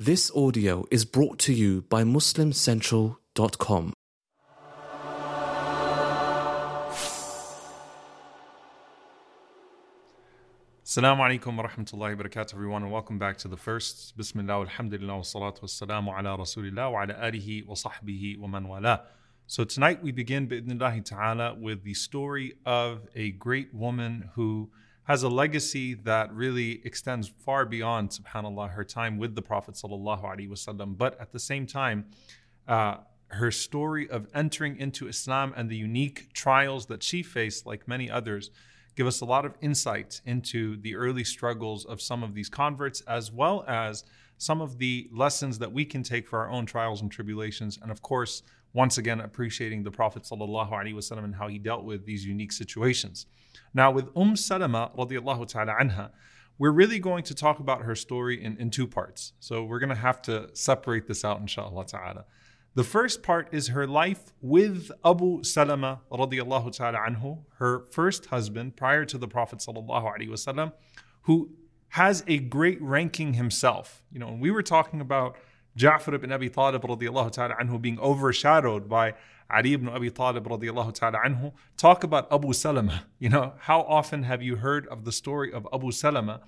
This audio is brought to you by MuslimCentral.com. Assalamu alaikum wa rahmatullahi wa barakatuh, everyone, and welcome back to the first. Bismillah, alhamdulillah, wa salatu wa salamu ala rasulillah wa ala alihi wa sahbihi wa man wala. So tonight we begin, bi'idhnillahi ta'ala, with the story of a great woman who has a legacy that really extends far beyond, subhanAllah, her time with the Prophet wasallam. But at the same time, uh, her story of entering into Islam and the unique trials that she faced, like many others, give us a lot of insight into the early struggles of some of these converts, as well as some of the lessons that we can take for our own trials and tribulations. And of course, once again, appreciating the Prophet ﷺ and how he dealt with these unique situations. Now, with Umm Salama ta'ala anha, we're really going to talk about her story in, in two parts. So we're going to have to separate this out, inshallah ta'ala. The first part is her life with Abu Salama ta'ala anhu, her first husband prior to the Prophet sallallahu who has a great ranking himself. You know, we were talking about Ja'far ibn Abi Talib radiallahu ta'ala anhu being overshadowed by Ali ibn Abi Talib radiallahu ta'ala anhu. Talk about Abu Salama. You know, how often have you heard of the story of Abu Salama,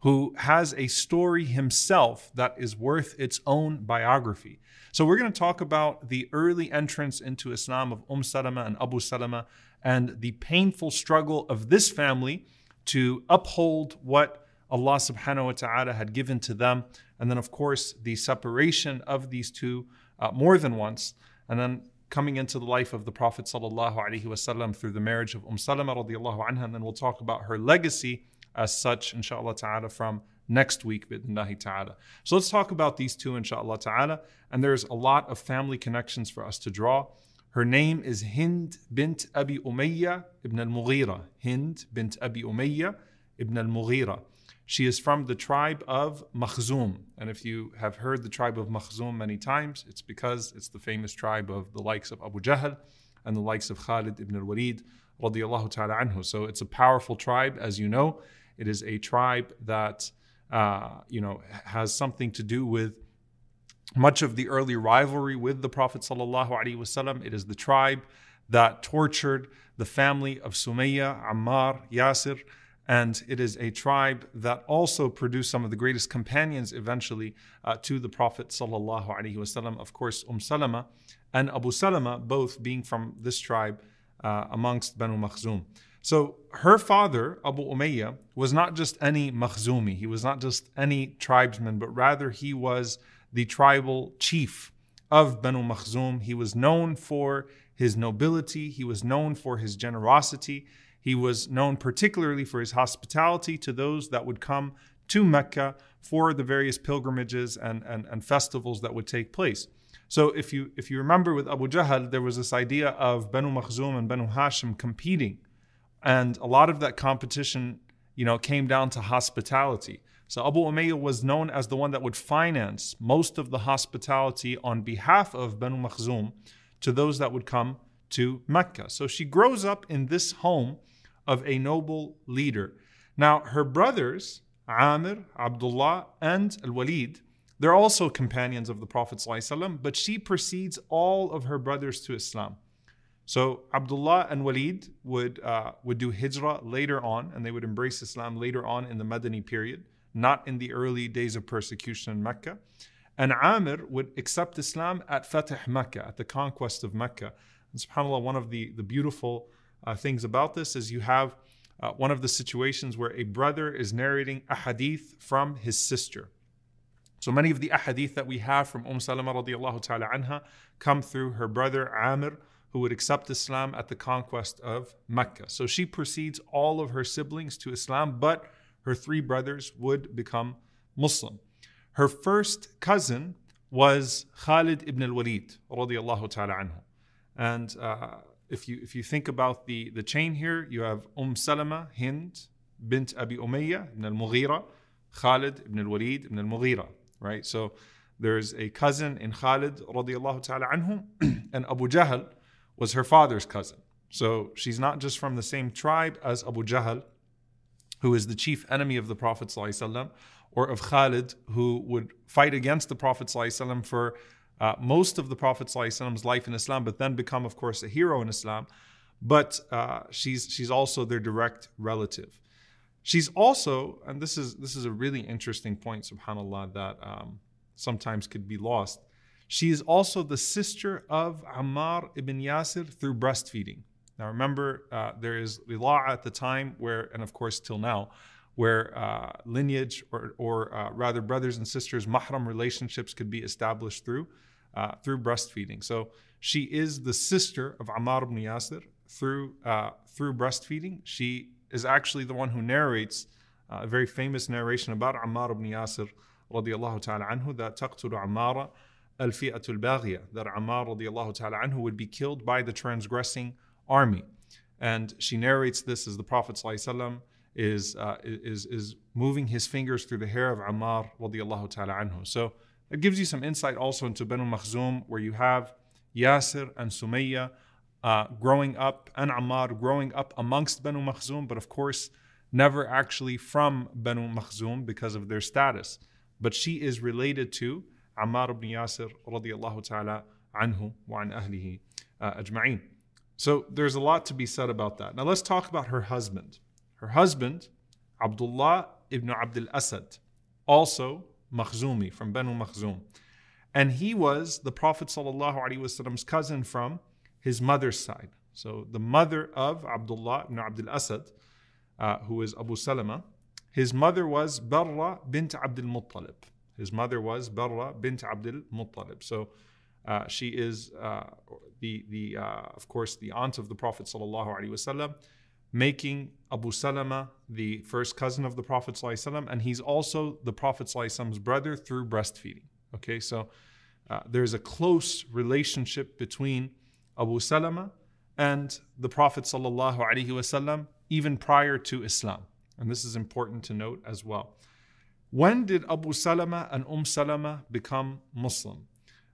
who has a story himself that is worth its own biography? So we're going to talk about the early entrance into Islam of Umm Salama and Abu Salama and the painful struggle of this family to uphold what Allah subhanahu wa ta'ala had given to them. And then, of course, the separation of these two uh, more than once. And then coming into the life of the Prophet wasallam through the marriage of Umm Salama radiallahu anha. And then we'll talk about her legacy as such, inshallah ta'ala, from next week, bidnillahi ta'ala. So let's talk about these two, inshallah ta'ala. And there's a lot of family connections for us to draw. Her name is Hind bint Abi Umayya ibn al-Mughira. Hind bint Abi Umayya ibn al-Mughira. She is from the tribe of Makhzum. And if you have heard the tribe of Makhzum many times, it's because it's the famous tribe of the likes of Abu Jahl and the likes of Khalid ibn al-Walid radiallahu ta'ala anhu. So it's a powerful tribe, as you know. It is a tribe that, uh, you know, has something to do with much of the early rivalry with the Prophet. It is the tribe that tortured the family of Sumayya, Ammar, Yasir, and it is a tribe that also produced some of the greatest companions eventually uh, to the Prophet sallallahu alaihi wasallam. Of course, Umm Salama and Abu Salama, both being from this tribe uh, amongst Banu Makhzum. So her father, Abu Umayyah, was not just any Makhzumi. He was not just any tribesman, but rather he was the tribal chief of Banu Makhzum. He was known for his nobility. He was known for his generosity. He was known particularly for his hospitality to those that would come to Mecca for the various pilgrimages and, and, and festivals that would take place. So if you if you remember with Abu Jahl, there was this idea of Banu Makhzum and Banu Hashim competing. And a lot of that competition, you know, came down to hospitality. So Abu Umayyah was known as the one that would finance most of the hospitality on behalf of Banu Makhzum to those that would come to Mecca. So she grows up in this home of a noble leader. Now, her brothers, Amir, Abdullah, and Al Walid, they're also companions of the Prophet, ﷺ, but she precedes all of her brothers to Islam. So Abdullah and Walid would, uh, would do hijrah later on, and they would embrace Islam later on in the Madani period, not in the early days of persecution in Mecca. And Amir would accept Islam at Fatih Mecca, at the conquest of Mecca. And subhanAllah, one of the, the beautiful uh, things about this is you have uh, one of the situations where a brother is narrating a hadith from his sister. So many of the ahadith that we have from Umm Salama radiallahu ta'ala anha come through her brother Amir, who would accept Islam at the conquest of Mecca. So she precedes all of her siblings to Islam, but her three brothers would become Muslim. Her first cousin was Khalid ibn al-Walid radiallahu ta'ala anhu. And uh, if you if you think about the the chain here, you have Umm Salama, Hind, bint Abi Umayyah ibn al-Mughira, Khalid ibn al-Walid ibn al-Mughira, right? So there's a cousin in Khalid radiallahu ta'ala anhu, and Abu Jahl was her father's cousin. So she's not just from the same tribe as Abu Jahl, who is the chief enemy of the Prophet or of Khalid, who would fight against the Prophet for uh, most of the Prophet ﷺ's life in Islam, but then become, of course, a hero in Islam. But uh, she's she's also their direct relative. She's also, and this is this is a really interesting point, Subhanallah, that um, sometimes could be lost. She is also the sister of Ammar ibn Yasir through breastfeeding. Now remember, uh, there is law at the time where, and of course till now, where uh, lineage or, or uh, rather brothers and sisters mahram relationships could be established through uh, through breastfeeding. So she is the sister of Ammar ibn Yasir through uh, through breastfeeding. She is actually the one who narrates uh, a very famous narration about Ammar ibn Yasir radiallahu ta'ala anhu that taqtulu Ammara al-fi'atu al that Ammar radiallahu ta'ala anhu would be killed by the transgressing army. And she narrates this as the Prophet is, uh, is, is moving his fingers through the hair of Ammar radiallahu ta'ala anhu. So it gives you some insight also into Banu Makhzum, where you have Yasir and Sumayya uh, growing up, and Ammar growing up amongst Banu Makhzum, but of course, never actually from Banu Makhzum because of their status. But she is related to Ammar ibn Yasir radiallahu ta'ala anhu wa an ahlihi uh, ajma'in. So there's a lot to be said about that. Now let's talk about her husband. Her husband, Abdullah ibn Abdul Asad, also Makhzumi from Banu Makhzum. And he was the Prophet Wasallam's cousin from his mother's side. So the mother of Abdullah ibn Abdul Asad, uh, who is Abu Salama, his mother was Barra bint Abdul Muttalib. His mother was Barra bint Abdul Muttalib. So uh, she is uh, the the uh, of course the aunt of the Prophet sallallahu alaihi wasallam, making Abu Salama the first cousin of the Prophet sallallahu and he's also the Prophet sallallahu brother through breastfeeding. Okay, so uh, there's a close relationship between Abu Salama and the Prophet wasallam even prior to Islam, and this is important to note as well. When did Abu Salama and Umm Salama become Muslim?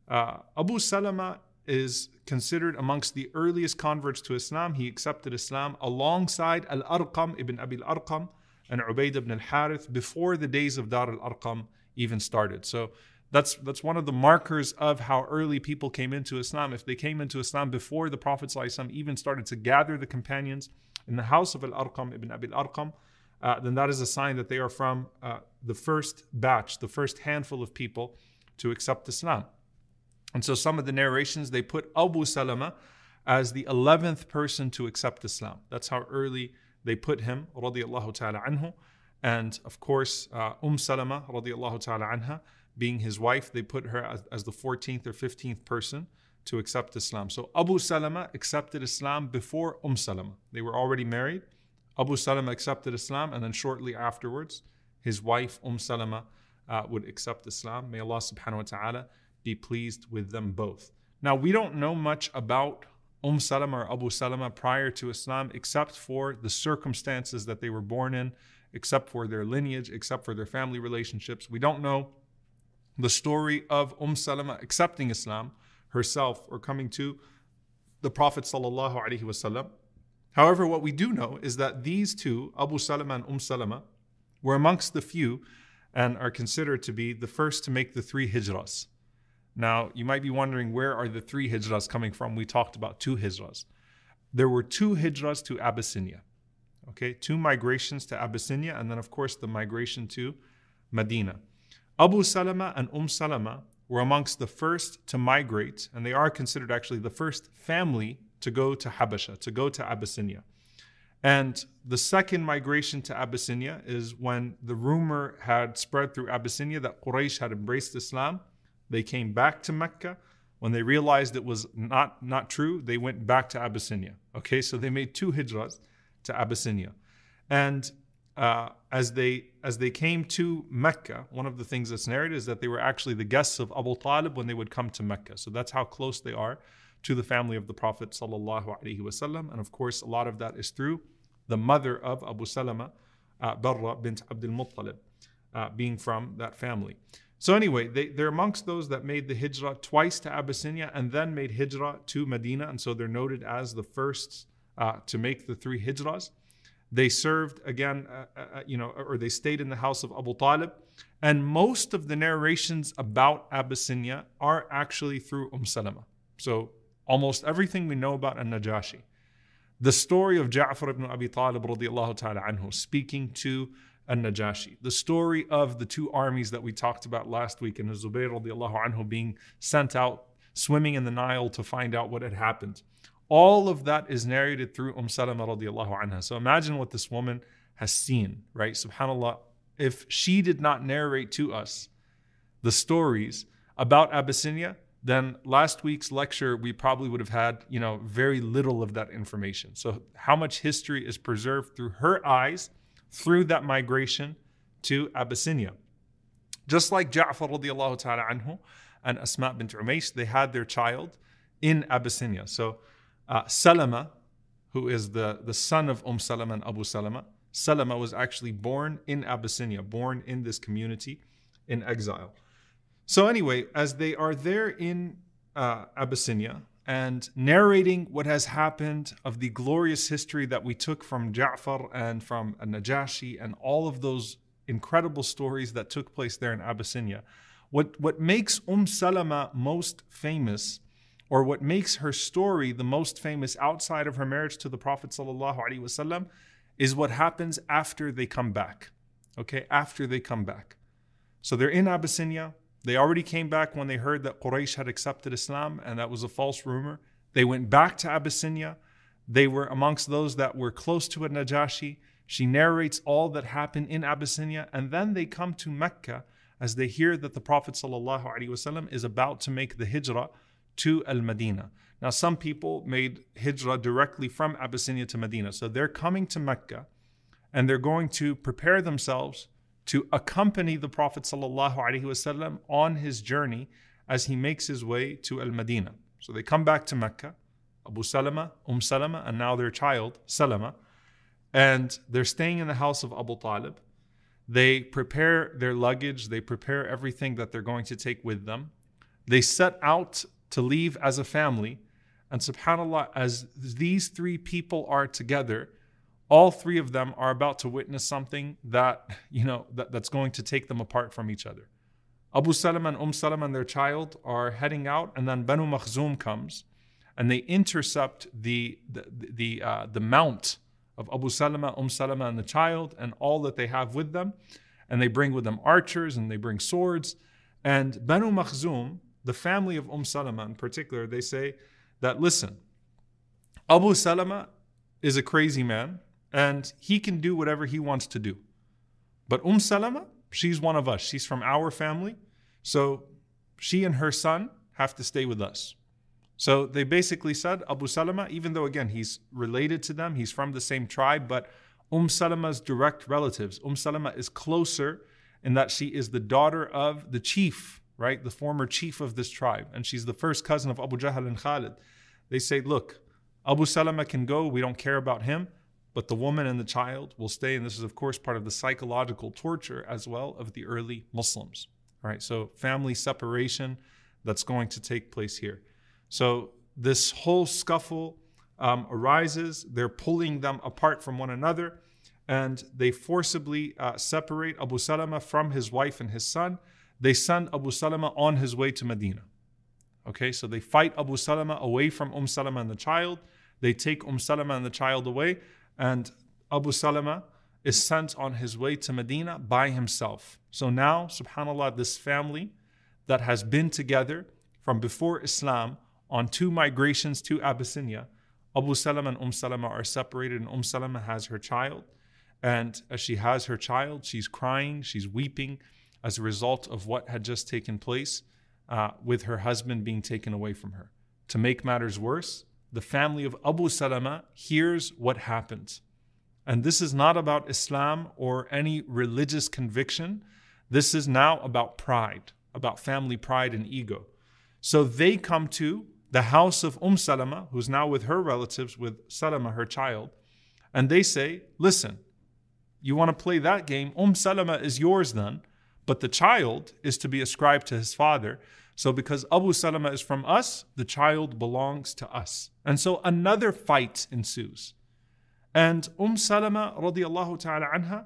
Uh, Abu Salama is considered amongst the earliest converts to Islam. He accepted Islam alongside Al Arqam ibn Abi Al Arqam and Ubayd ibn Al Harith before the days of Dar Al Arqam even started. So that's that's one of the markers of how early people came into Islam. If they came into Islam before the Prophet ﷺ even started to gather the companions in the house of Al Arqam ibn Abi Al Arqam, uh, then that is a sign that they are from uh, the first batch, the first handful of people to accept Islam. And so some of the narrations, they put Abu Salama as the 11th person to accept Islam. That's how early they put him, radiallahu ta'ala anhu. And of course, uh, Umm Salama, radiallahu ta'ala anha, being his wife, they put her as, as the 14th or 15th person to accept Islam. So Abu Salama accepted Islam before Umm Salama. They were already married. Abu Salama accepted Islam, and then shortly afterwards, his wife Umm Salama uh, would accept Islam. May Allah subhanahu wa ta'ala be pleased with them both. Now, we don't know much about Umm Salama or Abu Salama prior to Islam, except for the circumstances that they were born in, except for their lineage, except for their family relationships. We don't know the story of Umm Salama accepting Islam herself or coming to the Prophet. However, what we do know is that these two, Abu Salama and Umm Salama, were amongst the few and are considered to be the first to make the three hijras. Now, you might be wondering where are the three hijras coming from? We talked about two hijras. There were two hijras to Abyssinia. Okay, two migrations to Abyssinia, and then, of course, the migration to Medina. Abu Salama and Umm Salama were amongst the first to migrate, and they are considered actually the first family to go to Habasha, to go to Abyssinia. And the second migration to Abyssinia is when the rumor had spread through Abyssinia that Quraysh had embraced Islam they came back to Mecca. When they realized it was not, not true, they went back to Abyssinia. Okay, so they made two hijras to Abyssinia. And uh, as they as they came to Mecca, one of the things that's narrated is that they were actually the guests of Abu Talib when they would come to Mecca. So that's how close they are to the family of the Prophet. And of course, a lot of that is through the mother of Abu Salama, uh, Barra bint Abdul Muttalib, uh, being from that family. So anyway, they, they're amongst those that made the hijrah twice to Abyssinia and then made hijrah to Medina. And so they're noted as the first uh, to make the three hijrahs. They served again, uh, uh, uh, you know, or they stayed in the house of Abu Talib. And most of the narrations about Abyssinia are actually through Umm Salama. So almost everything we know about An-Najashi. The story of Ja'far ibn Abi Talib radiallahu ta'ala anhu speaking to An-Najashi. The story of the two armies that we talked about last week and Zubayr radiallahu anhu being sent out swimming in the Nile to find out what had happened. All of that is narrated through Umm Salama radiallahu anha. So imagine what this woman has seen, right? Subhanallah. If she did not narrate to us the stories about Abyssinia, then last week's lecture we probably would have had, you know, very little of that information. So how much history is preserved through her eyes through that migration to Abyssinia. Just like Ja'far radiallahu ta'ala anhu and Asma bint Umays, they had their child in Abyssinia. So uh, Salama, who is the, the son of Umm Salama and Abu Salama, Salama was actually born in Abyssinia, born in this community in exile. So, anyway, as they are there in uh, Abyssinia and narrating what has happened of the glorious history that we took from Ja'far and from Najashi and all of those incredible stories that took place there in Abyssinia, what, what makes Umm Salama most famous or what makes her story the most famous outside of her marriage to the Prophet wasallam is what happens after they come back. Okay, after they come back. So they're in Abyssinia. They already came back when they heard that Quraysh had accepted Islam, and that was a false rumor. They went back to Abyssinia. They were amongst those that were close to a Najashi. She narrates all that happened in Abyssinia, and then they come to Mecca as they hear that the Prophet ﷺ is about to make the hijrah to Al Medina. Now, some people made hijrah directly from Abyssinia to Medina. So they're coming to Mecca and they're going to prepare themselves to accompany the Prophet ﷺ on his journey as he makes his way to Al Medina. So they come back to Mecca, Abu Salama, Umm Salama, and now their child, Salama, and they're staying in the house of Abu Talib. They prepare their luggage, they prepare everything that they're going to take with them. They set out to leave as a family. And subhanAllah, as these three people are together, all three of them are about to witness something that, you know, that, that's going to take them apart from each other. Abu Salam and Umm Salam and their child are heading out, and then Banu Makhzum comes and they intercept the, the, the, uh, the mount of Abu Salama, Umm Salama, and the child, and all that they have with them. And they bring with them archers and they bring swords. And Banu Makhzum, the family of Umm Salama in particular, they say that listen, Abu Salama is a crazy man and he can do whatever he wants to do. But Umm Salama, she's one of us. She's from our family. So she and her son have to stay with us. So they basically said Abu Salama, even though again he's related to them, he's from the same tribe, but Umm Salama's direct relatives. Umm Salama is closer in that she is the daughter of the chief right? The former chief of this tribe. And she's the first cousin of Abu Jahl and Khalid. They say, look, Abu Salama can go, we don't care about him, but the woman and the child will stay. And this is, of course, part of the psychological torture as well of the early Muslims. All right, so family separation that's going to take place here. So this whole scuffle um, arises. They're pulling them apart from one another, and they forcibly uh, separate Abu Salama from his wife and his son they send Abu Salama on his way to Medina. Okay, so they fight Abu Salama away from Umm Salama and the child. They take Umm Salama and the child away, and Abu Salama is sent on his way to Medina by himself. So now, subhanAllah, this family that has been together from before Islam on two migrations to Abyssinia, Abu Salama and Umm Salama are separated, and Umm Salama has her child. And as she has her child, she's crying, she's weeping as a result of what had just taken place uh, with her husband being taken away from her. To make matters worse, the family of Abu Salama hears what happened. And this is not about Islam or any religious conviction. This is now about pride, about family pride and ego. So they come to the house of Umm Salama, who's now with her relatives, with Salama, her child, and they say, Listen, you want to play that game? Umm Salama is yours then but the child is to be ascribed to his father. So because Abu Salama is from us, the child belongs to us. And so another fight ensues. And Umm Salama radiallahu ta'ala anha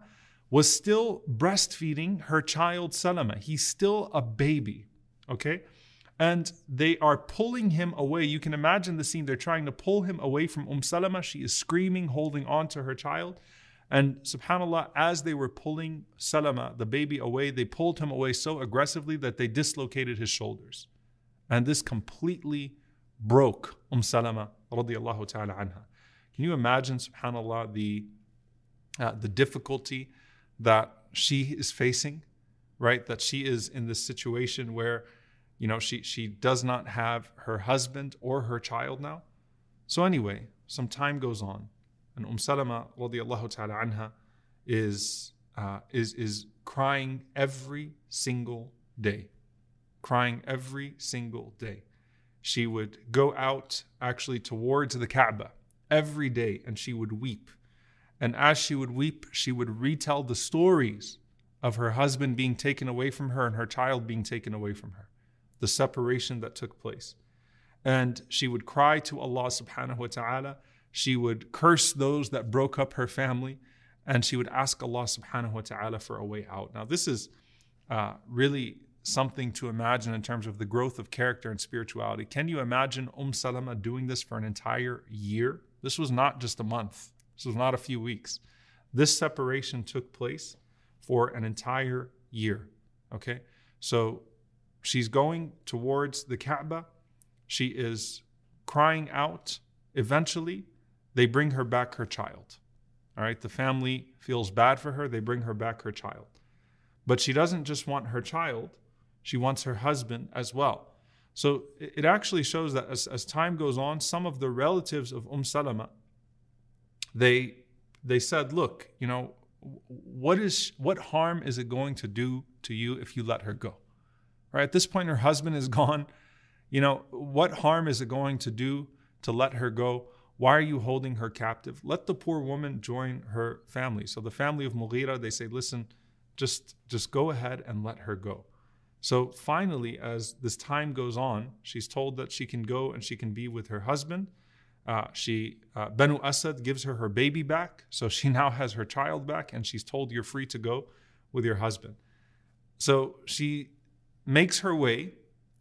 was still breastfeeding her child Salama. He's still a baby, okay? And they are pulling him away. You can imagine the scene. They're trying to pull him away from Umm Salama. She is screaming, holding on to her child. And subhanAllah, as they were pulling Salama, the baby, away, they pulled him away so aggressively that they dislocated his shoulders. And this completely broke Umm Salama radiallahu ta'ala anha. Can you imagine, subhanAllah, the, uh, the difficulty that she is facing, right? That she is in this situation where, you know, she, she does not have her husband or her child now. So, anyway, some time goes on, and Umm Salama radiallahu ta'ala anha is, uh, is, is crying every single day. Crying every single day. She would go out actually towards the Kaaba every day and she would weep and as she would weep, she would retell the stories of her husband being taken away from her and her child being taken away from her, the separation that took place. And she would cry to Allah subhanahu wa ta'ala. She would curse those that broke up her family. And she would ask Allah subhanahu wa ta'ala for a way out. Now, this is uh, really something to imagine in terms of the growth of character and spirituality. Can you imagine Umm Salama doing this for an entire year? This was not just a month. This was not a few weeks. This separation took place for an entire year. Okay? So she's going towards the Kaaba. She is crying out. Eventually, they bring her back her child. All right? The family feels bad for her. They bring her back her child. But she doesn't just want her child, she wants her husband as well. So it actually shows that as, as time goes on, some of the relatives of Umm Salama, they they said, look, you know, what is what harm is it going to do to you if you let her go? Right? At this point, her husband is gone. You know, what harm is it going to do to let her go? Why are you holding her captive? Let the poor woman join her family. So the family of Mughira, they say, listen, just just go ahead and let her go. So finally, as this time goes on, she's told that she can go and she can be with her husband. Uh, she uh, Banu Asad gives her her baby back, so she now has her child back, and she's told you're free to go with your husband. So she makes her way,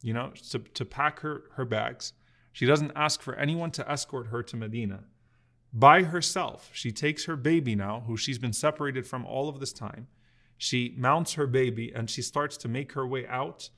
you know, to, to pack her her bags. She doesn't ask for anyone to escort her to Medina. By herself, she takes her baby now, who she's been separated from all of this time. She mounts her baby and she starts to make her way out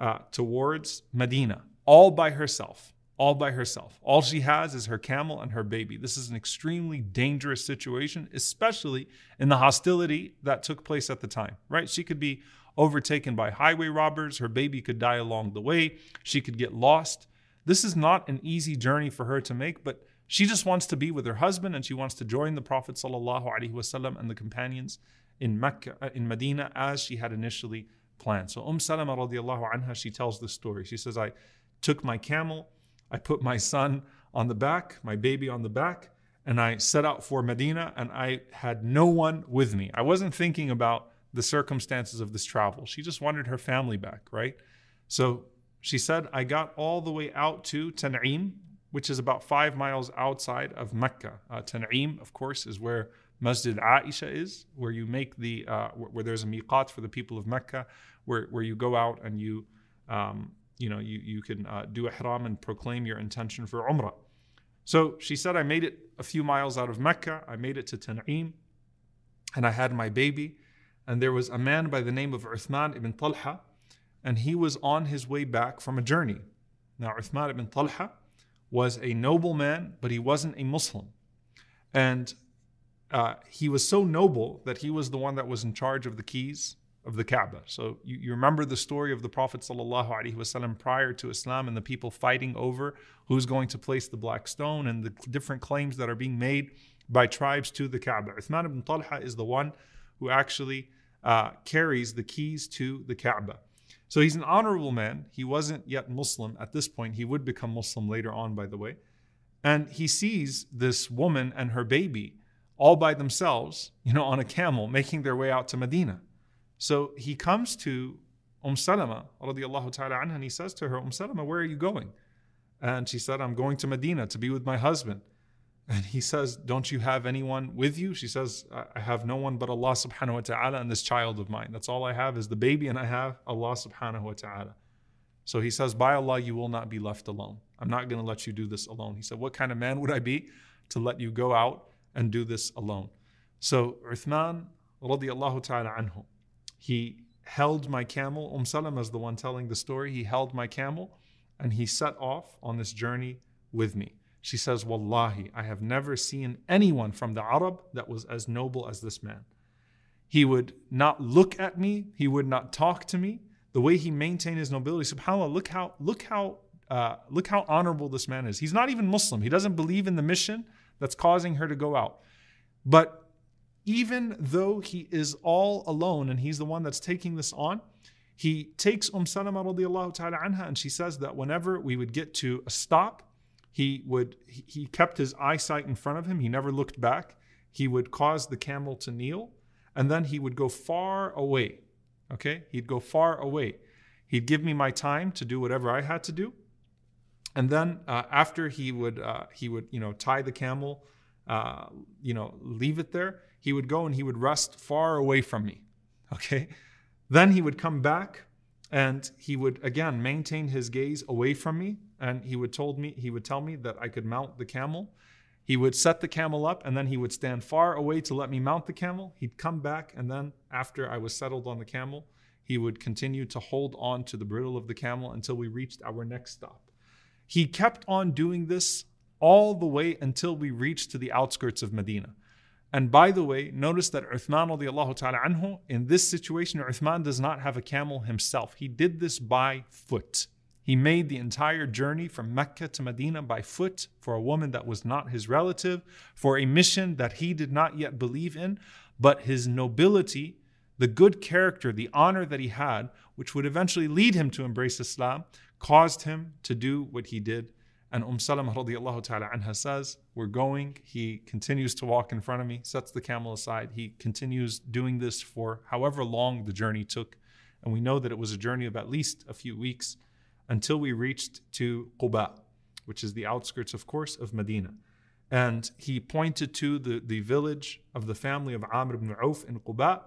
uh, towards Medina, all by herself all by herself. All she has is her camel and her baby. This is an extremely dangerous situation, especially in the hostility that took place at the time, right? She could be overtaken by highway robbers, her baby could die along the way, she could get lost. This is not an easy journey for her to make, but she just wants to be with her husband and she wants to join the Prophet ﷺ and the companions in Mecca, uh, in Medina, as she had initially planned. So Umm Salama radiallahu anha, she tells this story. She says, I took my camel I put my son on the back, my baby on the back, and I set out for Medina, and I had no one with me. I wasn't thinking about the circumstances of this travel. She just wanted her family back, right? So she said, I got all the way out to Tan'im, which is about five miles outside of Mecca. Uh, Tan'im, of course, is where Masjid Aisha is, where you make the, uh, where, there's a miqat for the people of Mecca, where, where you go out and you um, you know, you, you can uh, do ihram and proclaim your intention for Umrah. So she said, I made it a few miles out of Mecca. I made it to Tan'im and I had my baby. And there was a man by the name of Uthman ibn Talha, and he was on his way back from a journey. Now, Uthman ibn Talha was a noble man, but he wasn't a Muslim. And uh, he was so noble that he was the one that was in charge of the keys of the Kaaba. So you, you remember the story of the Prophet ﷺ prior to Islam and the people fighting over who's going to place the black stone and the different claims that are being made by tribes to the Kaaba. Uthman ibn Talha is the one who actually uh, carries the keys to the Kaaba. So he's an honorable man. He wasn't yet Muslim at this point. He would become Muslim later on, by the way. And he sees this woman and her baby all by themselves, you know, on a camel, making their way out to Medina. So he comes to Umm Salama radiallahu ta'ala anha and he says to her, Umm Salama, where are you going? And she said, I'm going to Medina to be with my husband. And he says, Don't you have anyone with you? She says, I have no one but Allah subhanahu wa ta'ala and this child of mine. That's all I have is the baby, and I have Allah subhanahu wa ta'ala. So he says, By Allah, you will not be left alone. I'm not going to let you do this alone. He said, What kind of man would I be to let you go out and do this alone? So Uthman, radiallahu ta'ala anhu, he held my camel. Umm Salama is the one telling the story. He held my camel and he set off on this journey with me. She says, Wallahi, I have never seen anyone from the Arab that was as noble as this man. He would not look at me, he would not talk to me. The way he maintained his nobility, subhanAllah, look how look how uh, look how honorable this man is. He's not even Muslim. He doesn't believe in the mission that's causing her to go out. But even though he is all alone and he's the one that's taking this on, he takes Umm Salama radiallahu ta'ala anha and she says that whenever we would get to a stop, he would he kept his eyesight in front of him. He never looked back. He would cause the camel to kneel and then he would go far away. Okay? He'd go far away. He'd give me my time to do whatever I had to do. And then uh, after he would uh, he would you know tie the camel, uh, you know leave it there. He would go and he would rest far away from me. Okay, then he would come back and he would again maintain his gaze away from me and he would told me he would tell me that I could mount the camel. He would set the camel up and then he would stand far away to let me mount the camel. He'd come back and then after I was settled on the camel, he would continue to hold on to the bridle of the camel until we reached our next stop. He kept on doing this all the way until we reached to the outskirts of Medina. And by the way, notice that Uthman ta'ala anhu, in this situation, Uthman does not have a camel himself. He did this by foot. He made the entire journey from Mecca to Medina by foot for a woman that was not his relative, for a mission that he did not yet believe in, but his nobility, the good character, the honor that he had, which would eventually lead him to embrace Islam, caused him to do what he did. And Umm Salama radiallahu ta'ala anha says, We're going. He continues to walk in front of me, sets the camel aside. He continues doing this for however long the journey took. And we know that it was a journey of at least a few weeks until we reached to Quba, which is the outskirts, of course, of Medina. And he pointed to the, the village of the family of Amr ibn Auf in Quba.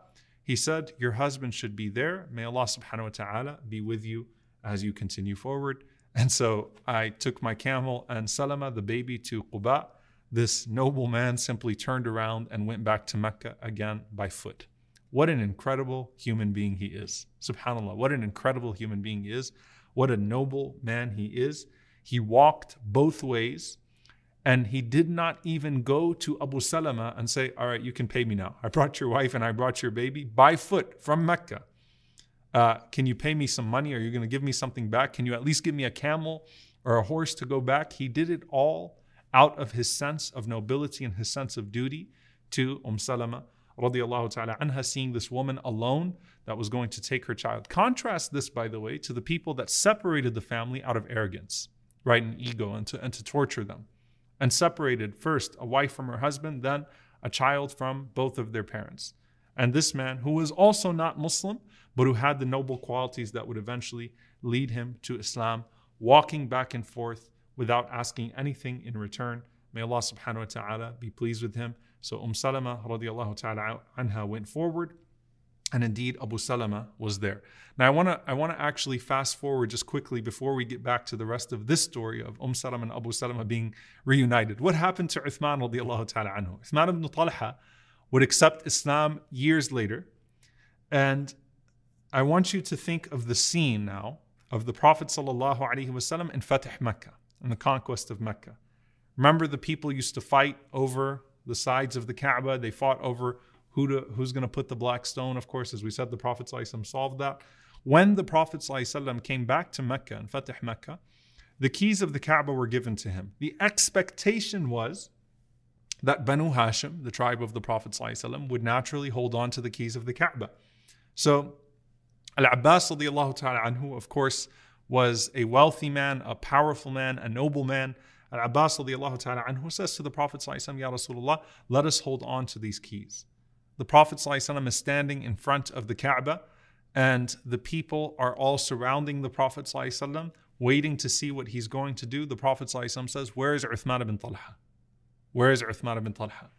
He said, Your husband should be there. May Allah subhanahu wa ta'ala be with you as you continue forward. And so I took my camel and Salama, the baby, to Quba. This noble man simply turned around and went back to Mecca again by foot. What an incredible human being he is. SubhanAllah, what an incredible human being he is. What a noble man he is. He walked both ways and he did not even go to Abu Salama and say, All right, you can pay me now. I brought your wife and I brought your baby by foot from Mecca. Uh, can you pay me some money? Are you going to give me something back? Can you at least give me a camel or a horse to go back? He did it all out of his sense of nobility and his sense of duty to Umm Salama radiallahu ta'ala anha, seeing this woman alone that was going to take her child. Contrast this, by the way, to the people that separated the family out of arrogance, right, and ego, and to, and to torture them. And separated first a wife from her husband, then a child from both of their parents. And this man, who was also not Muslim, but who had the noble qualities that would eventually lead him to Islam, walking back and forth without asking anything in return. May Allah subhanahu wa ta'ala be pleased with him so Umm Salama radiallahu ta'ala anha went forward and indeed Abu Salama was there. Now I want to I want to actually fast forward just quickly before we get back to the rest of this story of Umm Salama and Abu Salama being reunited. What happened to Uthman radiallahu ta'ala anhu? Uthman ibn Talha would accept Islam years later and I want you to think of the scene now of the Prophet sallallahu alaihi wasallam in Fatih Mecca, in the conquest of Mecca. Remember the people used to fight over the sides of the Kaaba. They fought over who to, who's going to put the black stone. Of course, as we said, the Prophet ﷺ solved that. When the Prophet ﷺ came back to Mecca and Fatih Mecca, the keys of the Kaaba were given to him. The expectation was that Banu Hashim, the tribe of the Prophet ﷺ, would naturally hold on to the keys of the Kaaba. So Ta'ala anhu, of course, was a wealthy man, a powerful man, a noble man. Radiallahu ta'ala anhu says to the Prophet Ya Rasulullah, let us hold on to these keys. The Prophet is standing in front of the Kaaba and the people are all surrounding the Prophet waiting to see what he's going to do. The Prophet says, where is Uthman ibn Talha? Where is Uthman ibn Talha?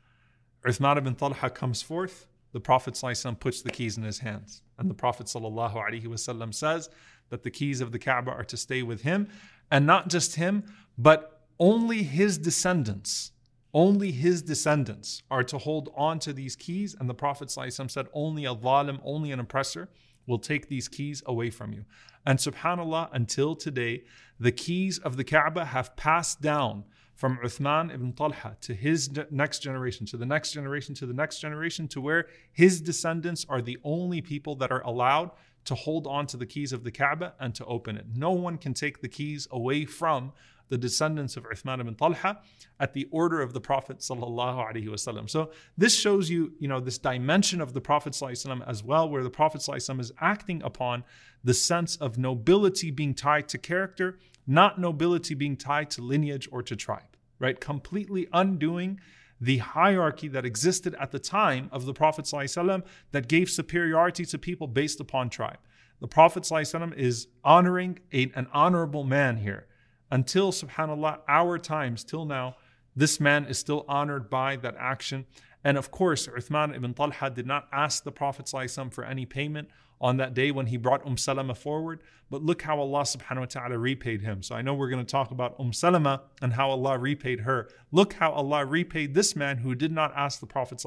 Uthman ibn Talha comes forth The Prophet ﷺ puts the keys in his hands. And the Prophet ﷺ says that the keys of the Kaaba are to stay with him. And not just him, but only his descendants. Only his descendants are to hold on to these keys. And the Prophet ﷺ said, only a zalim, only an oppressor will take these keys away from you. And subhanAllah, until today, the keys of the Kaaba have passed down from Uthman ibn Talha to his next generation, to the next generation, to the next generation, to where his descendants are the only people that are allowed to hold on to the keys of the Kaaba and to open it. No one can take the keys away from the descendants of Uthman ibn Talha at the order of the Prophet wasallam. So this shows you, you know, this dimension of the Prophet wasallam as well, where the Prophet wasallam is acting upon the sense of nobility being tied to character, not nobility being tied to lineage or to tribe, right? Completely undoing the hierarchy that existed at the time of the Prophet ﷺ that gave superiority to people based upon tribe. The Prophet ﷺ is honoring a, an honorable man here. Until, subhanAllah, our times, till now, this man is still honored by that action. And of course, Uthman ibn Talha did not ask the Prophet ﷺ for any payment on that day when he brought Umm Salama forward. But look how Allah subhanahu wa ta'ala repaid him. So I know we're going to talk about Umm Salama and how Allah repaid her. Look how Allah repaid this man who did not ask the Prophet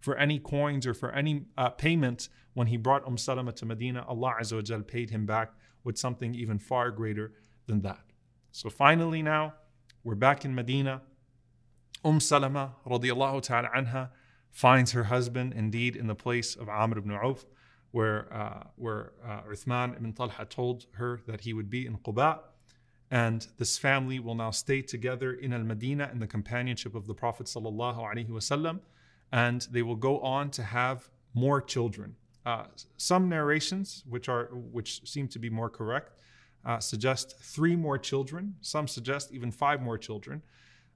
for any coins or for any uh, payment when he brought Umm Salama to Medina. Allah Azza wa Jal paid him back with something even far greater than that. So finally now, we're back in Medina. Umm Salama radiallahu ta'ala anha finds her husband indeed in the place of Amr ibn Auf where, uh, where uh, Uthman ibn Talha told her that he would be in Quba. And this family will now stay together in Al Medina in the companionship of the Prophet. ﷺ, and they will go on to have more children. Uh, some narrations, which, are, which seem to be more correct, uh, suggest three more children. Some suggest even five more children,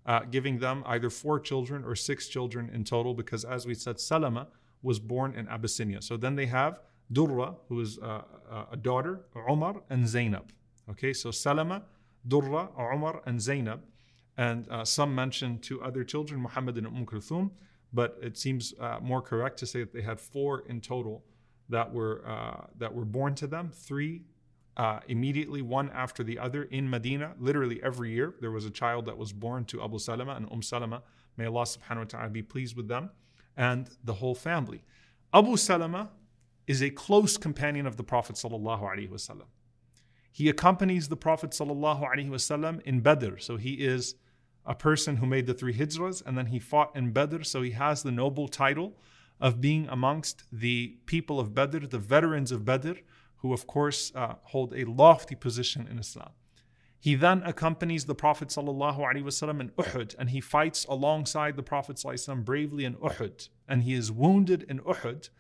uh, giving them either four children or six children in total, because as we said, Salama was born in Abyssinia. So then they have Durra, who is uh, uh, a daughter, Umar, and Zainab. Okay, so Salama, Durra, Umar, and Zainab. And uh, some mention two other children, Muhammad and Umm Kulthum, but it seems uh, more correct to say that they had four in total that were, uh, that were born to them, three uh, immediately, one after the other in Medina. Literally every year, there was a child that was born to Abu Salama and Umm Salama. May Allah subhanahu wa ta'ala be pleased with them and the whole family. Abu Salama is a close companion of the Prophet sallallahu He accompanies the Prophet sallallahu in Badr, so he is a person who made the three hijras and then he fought in Badr, so he has the noble title of being amongst the people of Badr, the veterans of Badr, who of course uh, hold a lofty position in Islam. He then accompanies the Prophet ﷺ in Uhud and he fights alongside the Prophet ﷺ bravely in Uhud. And he is wounded in Uhud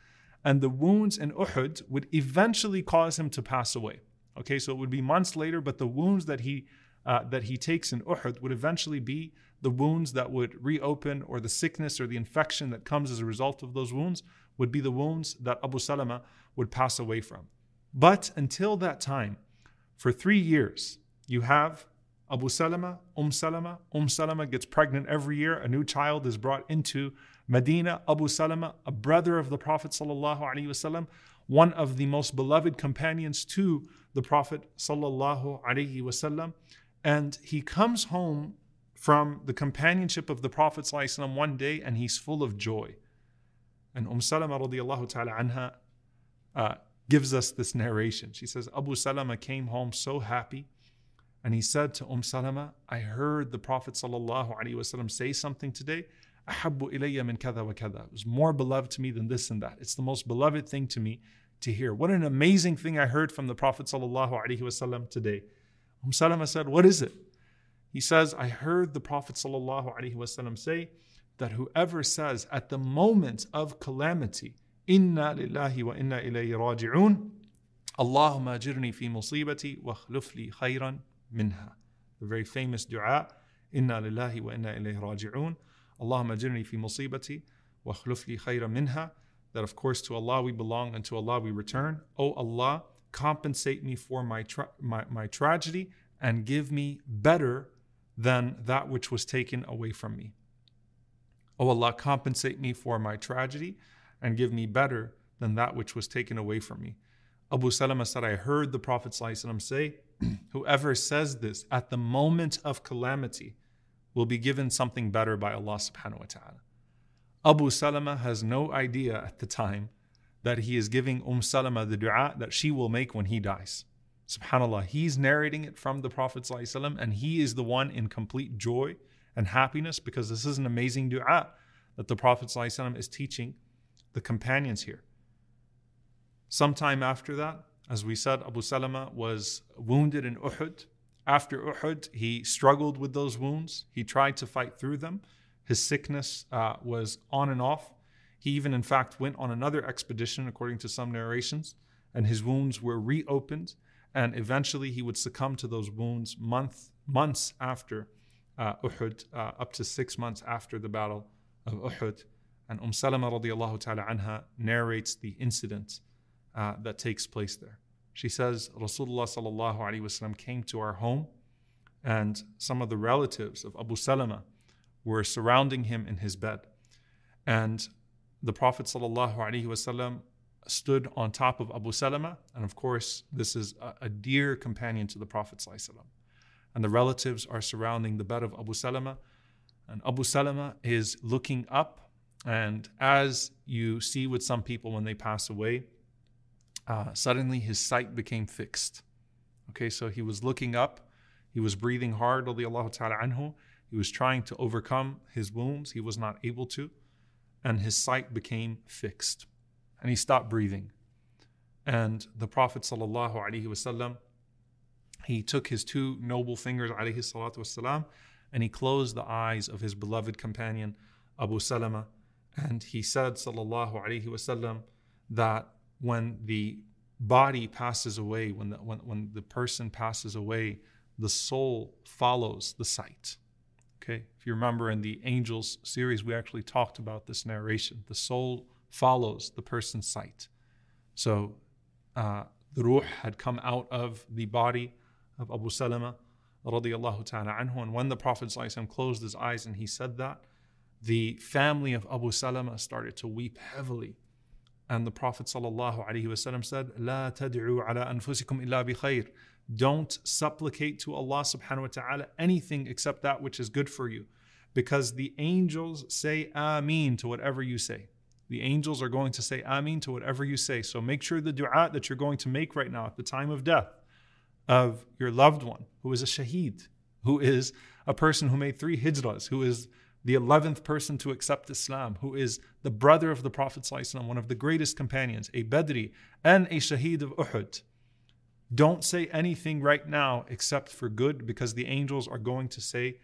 and the wounds in Uhud would eventually cause him to pass away. Okay, so it would be months later, but the wounds that he uh, that he takes in Uhud would eventually be the wounds that would reopen, or the sickness or the infection that comes as a result of those wounds would be the wounds that Abu Salama would pass away from. But until that time, for three years, you have Abu Salama, Umm Salama. Umm Salama gets pregnant every year. A new child is brought into Medina, Abu Salama, a brother of the Prophet ﷺ, one of the most beloved companions to the Prophet ﷺ. And he comes home from the companionship of the Prophet ﷺ one day and he's full of joy. And Umm Salama radiallahu ta'ala anha uh, gives us this narration. She says, Abu Salama came home so happy. And he said to Umm Salama, I heard the Prophet ﷺ say something today أحب إلي من كذا وكذا. It was more beloved to me than this and that. It's the most beloved thing to me to hear. What an amazing thing I heard from the Prophet ﷺ today. Umm Salama said, What is it? He says, I heard the Prophet ﷺ say that whoever says at the moment of calamity, Inna lillahi wa inna ilayhi raji'un, Allahumma ajirni fi musibati wa khlufli khayran minha. The very famous dua, Inna lillahi wa inna ilayhi raji'un. Allahumma ajirni fi musibati wa khlufli khayra minha. That of course to Allah we belong and to Allah we return. O Allah, compensate me for my, tra- my, my tragedy and give me better than that which was taken away from me. O Allah, compensate me for my tragedy and give me better than that which was taken away from me. Abu Salama said, I heard the Prophet say, Whoever says this at the moment of calamity will be given something better by Allah subhanahu wa ta'ala. Abu Salama has no idea at the time that he is giving Umm Salama the dua that she will make when he dies. Subhanallah, he's narrating it from the Prophet ﷺ, and he is the one in complete joy and happiness because this is an amazing dua that the Prophet ﷺ is teaching the companions here. Sometime after that, as we said, Abu Salama was wounded in Uhud. After Uhud, he struggled with those wounds. He tried to fight through them. His sickness uh, was on and off. He even, in fact, went on another expedition, according to some narrations, and his wounds were reopened. And eventually, he would succumb to those wounds month, months after uh, Uhud, uh, up to six months after the battle of Uhud. And Umm Salama ta'ala anha narrates the incident uh, that takes place there. She says Rasulullah sallallahu alaihi wasallam came to our home, and some of the relatives of Abu Salama were surrounding him in his bed, and the Prophet sallallahu alaihi wasallam stood on top of Abu Salama, and of course this is a, a dear companion to the Prophet sallallahu and the relatives are surrounding the bed of Abu Salama, and Abu Salama is looking up, and as you see with some people when they pass away uh, suddenly his sight became fixed. Okay, so he was looking up, he was breathing hard, ta'ala anhu. He was trying to overcome his wounds, he was not able to, and his sight became fixed. And he stopped breathing. And the Prophet sallallahu alaihi wasallam, he took his two noble fingers, wasalam, and he closed the eyes of his beloved companion, Abu Salama. And he said, sallallahu alaihi wasallam, that when the body passes away, when the, when, when the person passes away, the soul follows the sight. Okay, if you remember in the Angels series, we actually talked about this narration. The soul follows the person's sight. So uh, the ruh had come out of the body of Abu Salama radiallahu ta'ala anhu. And when the Prophet closed his eyes and he said that, the family of Abu Salama started to weep heavily and the Prophet ﷺ said, لا تدعوا على أنفسكم إلا بخير. Don't supplicate to Allah subhanahu wa ta'ala anything except that which is good for you. Because the angels say Ameen to whatever you say. The angels are going to say Ameen to whatever you say. So make sure the dua that you're going to make right now at the time of death of your loved one who is a shaheed, who is a person who made three hijras, who is the 11th person to accept Islam, who is the brother of the Prophet, one of the greatest companions, a Badri and a Shaheed of Uhud. Don't say anything right now except for good because the angels are going to say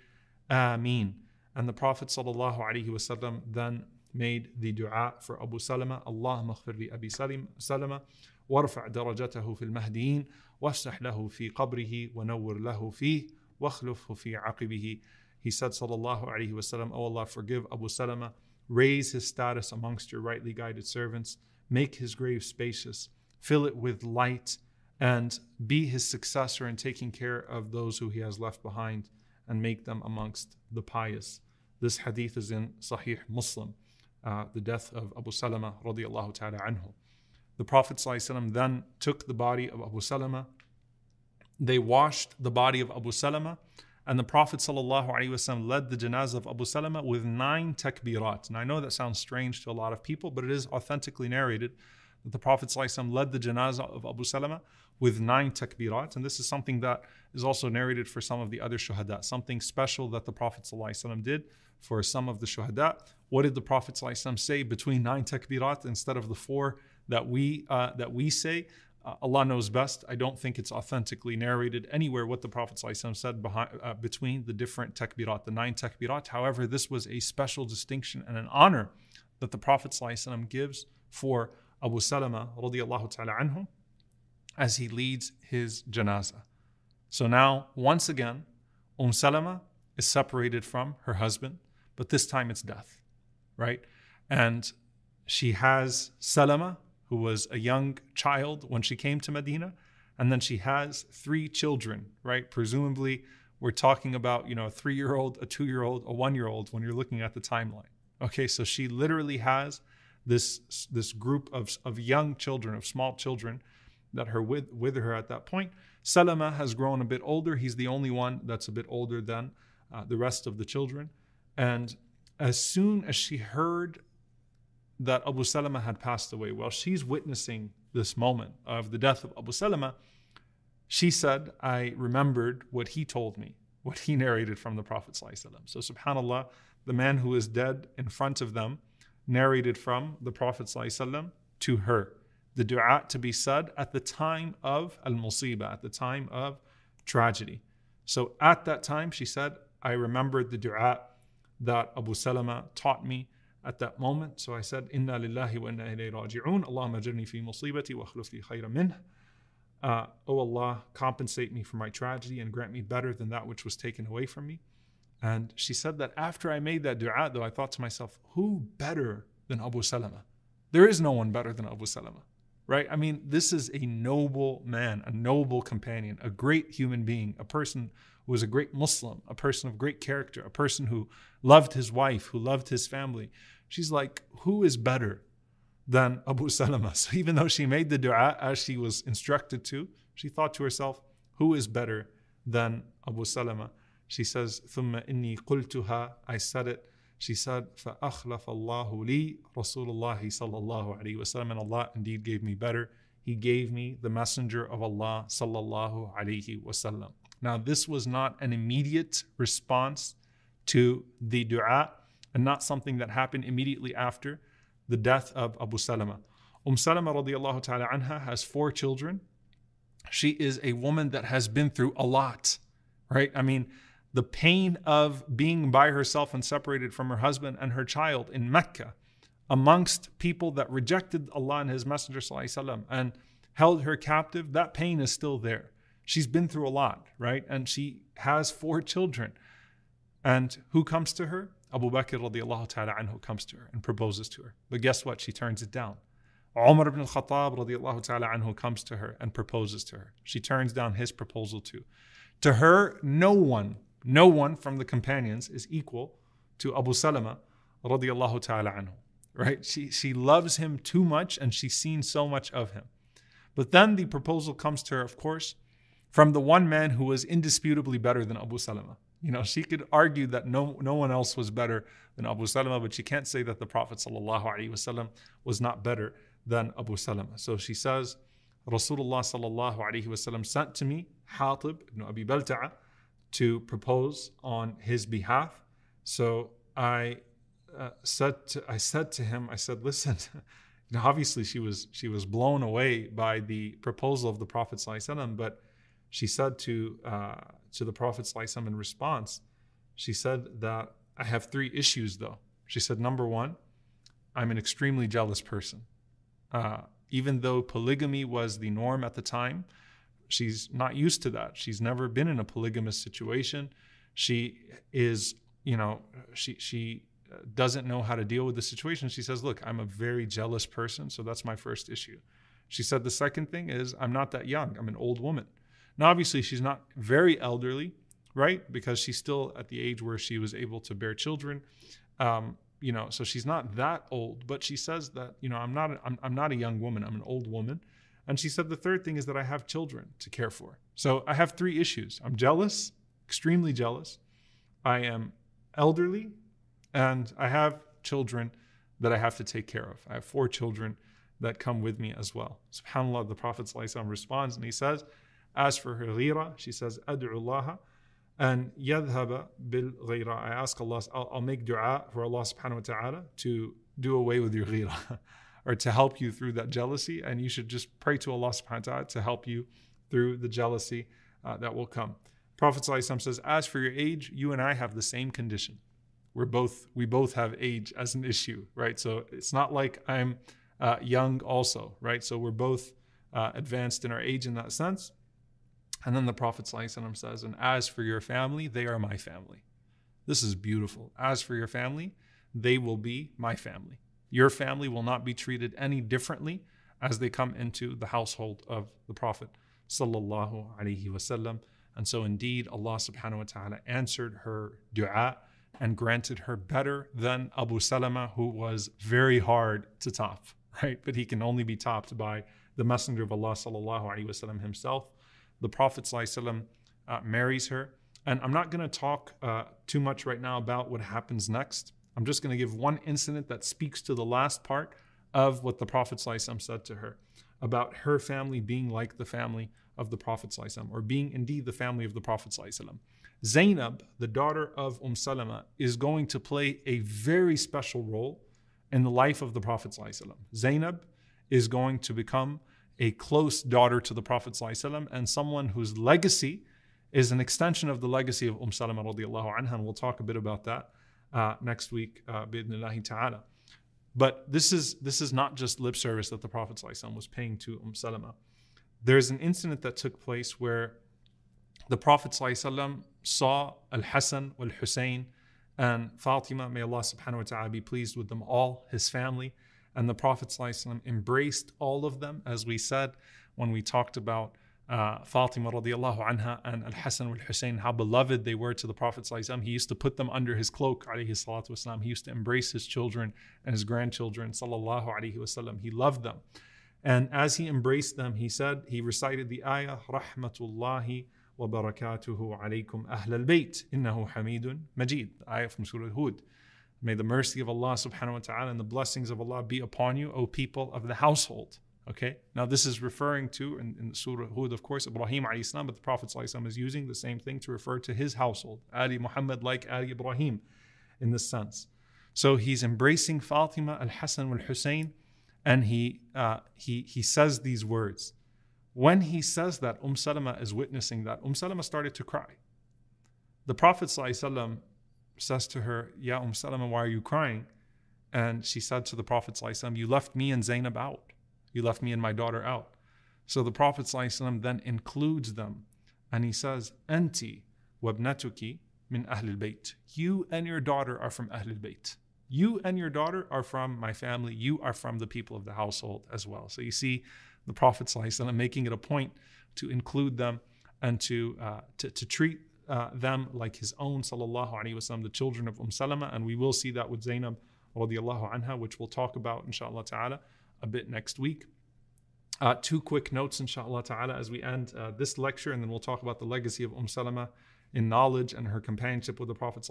Ameen. And the Prophet ﷺ then made the dua for Abu Salama, Allahumma khfir li Abi Salama, وارفع درجته في المهديين وافتح له في قبره ونور له فيه واخلفه في عقبه he said, Sallallahu Alaihi Wasallam, O Allah, forgive Abu Salama, raise his status amongst your rightly guided servants, make his grave spacious, fill it with light, and be his successor in taking care of those who he has left behind and make them amongst the pious. This hadith is in Sahih Muslim, uh, the death of Abu Salama radiallahu ta'ala anhu. The Prophet then took the body of Abu Salama. They washed the body of Abu Salama and the Prophet ﷺ led the janazah of Abu Salama with nine takbirat. And I know that sounds strange to a lot of people, but it is authentically narrated that the Prophet ﷺ led the janazah of Abu Salama with nine takbirat. And this is something that is also narrated for some of the other shuhada, something special that the Prophet ﷺ did for some of the shuhada. What did the Prophet ﷺ say between nine takbirat instead of the four that we, uh, that we say? Uh, Allah knows best. I don't think it's authentically narrated anywhere what the Prophet ﷺ said behind, uh, between the different takbirat, the nine takbirat. However, this was a special distinction and an honor that the Prophet ﷺ gives for Abu Salama ta'ala anhu as he leads his janazah. So now, once again, Umm Salama is separated from her husband, but this time it's death, right? And she has Salama, who was a young child when she came to Medina. And then she has three children, right? Presumably, we're talking about, you know, a three year old, a two year old, a one year old when you're looking at the timeline. Okay, so she literally has this this group of, of young children, of small children that are with, with her at that point. Salama has grown a bit older. He's the only one that's a bit older than uh, the rest of the children. And as soon as she heard that Abu Salama had passed away, while she's witnessing this moment of the death of Abu Salama, she said, I remembered what he told me, what he narrated from the Prophet. So, subhanAllah, the man who is dead in front of them narrated from the Prophet to her. The dua to be said at the time of al musibah, at the time of tragedy. So at that time, she said, I remembered the dua that Abu Salama taught me at that moment. So I said, Inna lillahi wa inna ilayhi raji'un. Allahumma ajirni fi musibati wa akhlif li khayra. Uh, oh Allah, compensate me for my tragedy and grant me better than that which was taken away from me. And she said that after I made that dua, though, I thought to myself, who better than Abu Salama? There is no one better than Abu Salama, right? I mean, this is a noble man, a noble companion, a great human being, a person who was a great Muslim, a person of great character, a person who loved his wife, who loved his family. She's like, who is better than Abu Salama? So even though she made the dua as she was instructed to, she thought to herself, who is better than Abu Salama? She says, ثم إني قلتها, I said it. She said, فأخلف الله لي رسول الله صلى الله عليه وسلم. And Allah indeed gave me better. He gave me the messenger of Allah صلى الله عليه وسلم. Now this was not an immediate response to the dua and not something that happened immediately after the death of Abu Salama. Umm Salama radiallahu ta'ala anha has four children. She is a woman that has been through a lot, right? I mean, the pain of being by herself and separated from her husband and her child in Mecca amongst people that rejected Allah and His Messenger وسلم, and held her captive, that pain is still there. She's been through a lot, right? And she has four children. And who comes to her? Abu Bakr radiallahu ta'ala anhu comes to her and proposes to her. But guess what? She turns it down. Umar ibn al-Khattab radiallahu ta'ala anhu comes to her and proposes to her. She turns down his proposal too. To her, no one no one from the companions is equal to Abu Salama radiallahu ta'ala anhu. Right? She, she loves him too much and she's seen so much of him. But then the proposal comes to her, of course, from the one man who was indisputably better than Abu Salama. You know, she could argue that no, no one else was better than Abu Salama, but she can't say that the Prophet ﷺ was not better than Abu Salama. So she says, Rasulullah sallallahu alayhi wasallam sent to me Hatib ibn Abi Balta'a to propose on his behalf. So I uh, said to, I said to him, I said, listen, you know, obviously she was she was blown away by the proposal of the Prophet sallallahu wasallam, but she said to uh, to the Prophet in response, she said that I have three issues though. She said, number one, I'm an extremely jealous person. Uh, even though polygamy was the norm at the time, She's not used to that. She's never been in a polygamous situation. She is, you know, she she doesn't know how to deal with the situation. She says, "Look, I'm a very jealous person, so that's my first issue." She said the second thing is I'm not that young. I'm an old woman. Now obviously she's not very elderly, right? Because she's still at the age where she was able to bear children. Um, you know, so she's not that old, but she says that, you know, I'm not I'm, I'm not a young woman. I'm an old woman. And she said the third thing is that I have children to care for. So I have three issues I'm jealous, extremely jealous. I am elderly, and I have children that I have to take care of. I have four children that come with me as well. SubhanAllah, the Prophet responds and he says, As for her ghira, she says, Ad'u Allah and yadhaba bil. I ask Allah, I'll, I'll, make dua for Allah subhanahu wa ta'ala to do away with your ghira. or to help you through that jealousy. And you should just pray to Allah subhanahu wa ta'ala to help you through the jealousy uh, that will come. Prophet says, As for your age, you and I have the same condition. We're both we both have age as an issue, right? So it's not like I'm uh, young also, right? So we're both uh, advanced in our age in that sense. And then the Prophet says, And as for your family, they are my family. This is beautiful. As for your family, they will be my family. Your family will not be treated any differently as they come into the household of the Prophet. And so indeed Allah subhanahu wa ta'ala answered her dua and granted her better than Abu Salama, who was very hard to top, right? But he can only be topped by the Messenger of Allah sallallahu himself. The Prophet sallallahu uh, marries her, and I'm not going to talk uh, too much right now about what happens next. I'm just going to give one incident that speaks to the last part of what the Prophet sallallahu said to her about her family being like the family of the Prophet sallallahu or being indeed the family of the Prophet sallallahu Zainab, the daughter of Umm Salama, is going to play a very special role in the life of the Prophet. ﷺ. Zainab is going to become a close daughter to the Prophet ﷺ and someone whose legacy is an extension of the legacy of Umm Salama radiallahu anha. And we'll talk a bit about that uh, next week, uh, ta'ala. But this is, this is not just lip service that the Prophet ﷺ was paying to Umm Salama. There's an incident that took place where the Prophet ﷺ saw Al Hassan Al Hussein and Fatima, may Allah subhanahu wa ta'ala be pleased with them all, his family. And the Prophet ﷺ embraced all of them, as we said when we talked about uh, Fatima radiallahu anha and Al Hassan Al Hussein, how beloved they were to the Prophet. ﷺ. He used to put them under his cloak, alayhi salatu wasalam. He used to embrace his children and his grandchildren, sallallahu alayhi wasallam. He loved them. And as he embraced them, he said, he recited the ayah, Rahmatullahi وبركاته عليكم أهل البيت إنه حميد مجيد ayah from Surah Hud May the mercy of Allah subhanahu wa ta'ala and the blessings of Allah be upon you, O people of the household. Okay, now this is referring to in, in Surah Hud, of course, Ibrahim salam, but the Prophet is using the same thing to refer to his household, Ali Muhammad, like Ali Ibrahim, in this sense. So he's embracing Fatima, Al Hassan, Al Hussein, and he, uh, he, he says these words. When he says that, Umm Salama is witnessing that. Umm Salama started to cry. The Prophet ﷺ says to her, Ya Umm Salama, why are you crying? And she said to the Prophet, You left me and Zainab out. You left me and my daughter out. So the Prophet then includes them and he says, Anti wabnatuki min Ahlul Bayt. You and your daughter are from Ahlul Bayt. You and your daughter are from my family. You are from the people of the household as well. So you see the Prophet making it a point to include them and to, uh, to, to treat uh, them like his own, sallallahu alaihi wasallam, the children of Umm Salama. And we will see that with Zainab radiallahu anha, which we'll talk about, inshallah ta'ala, a bit next week. Uh, two quick notes, inshallah ta'ala, as we end uh, this lecture, and then we'll talk about the legacy of Umm Salama in knowledge and her companionship with the Prophet.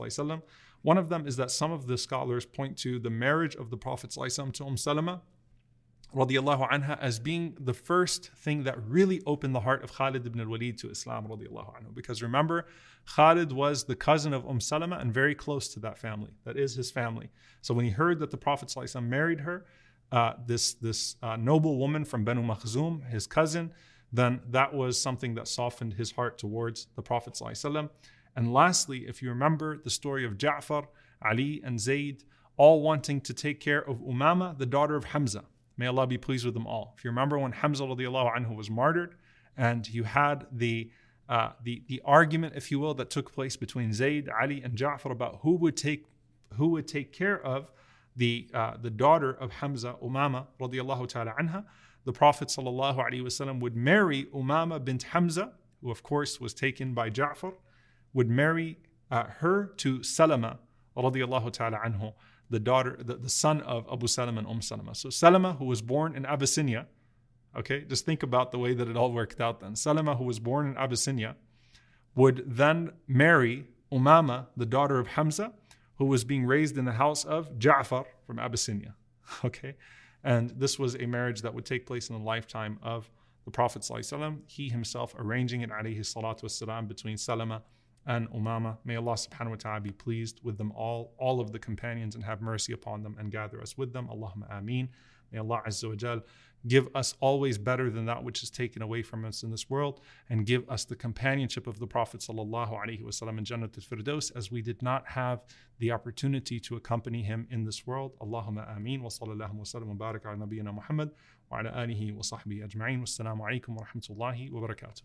One of them is that some of the scholars point to the marriage of the Prophet to Umm Salama radiallahu anha as being the first thing that really opened the heart of Khalid ibn al-Walid to Islam radiallahu anhu. Because remember, Khalid was the cousin of Umm Salama and very close to that family. That is his family. So when he heard that the Prophet ﷺ married her, uh, this, this uh, noble woman from Banu Makhzum, his cousin, then that was something that softened his heart towards the Prophet ﷺ. And lastly, if you remember the story of Ja'far, Ali, and Zayd, all wanting to take care of Umama, the daughter of Hamza. May Allah be pleased with them all. If you remember when Hamza radiallahu anhu was martyred, and you had the uh, the the argument, if you will, that took place between Zayd, Ali, and Ja'far about who would take who would take care of the uh, the daughter of Hamza, Umama radiallahu ta'ala anha. The Prophet sallallahu alaihi wasallam would marry Umama bint Hamza, who of course was taken by Ja'far, would marry uh, her to Salama radiallahu ta'ala anhu the daughter, the, the son of Abu Salama and Umm Salama. So Salama, who was born in Abyssinia, okay, just think about the way that it all worked out then. Salama, who was born in Abyssinia, would then marry Umama, the daughter of Hamza, who was being raised in the house of Ja'far from Abyssinia. Okay? And this was a marriage that would take place in the lifetime of the Prophet. ﷺ, he himself arranging it alayhi salatu wasalam, between Salama and Umama. May Allah subhanahu wa ta'ala be pleased with them all, all of the companions, and have mercy upon them and gather us with them. Allahumma ameen. May Allah Azza wa Jal give us always better than that which is taken away from us in this world, and give us the companionship of the Prophet sallallahu alaihi wasallam in Jannat al-Firdaus, as we did not have the opportunity to accompany him in this world. Allahumma ameen. Wa sallallahu wa sallam wa ala nabiyyina Muhammad wa ala alihi wa sahbihi ajma'in. Wassalamu alaikum wa rahmatullahi wa barakatuh.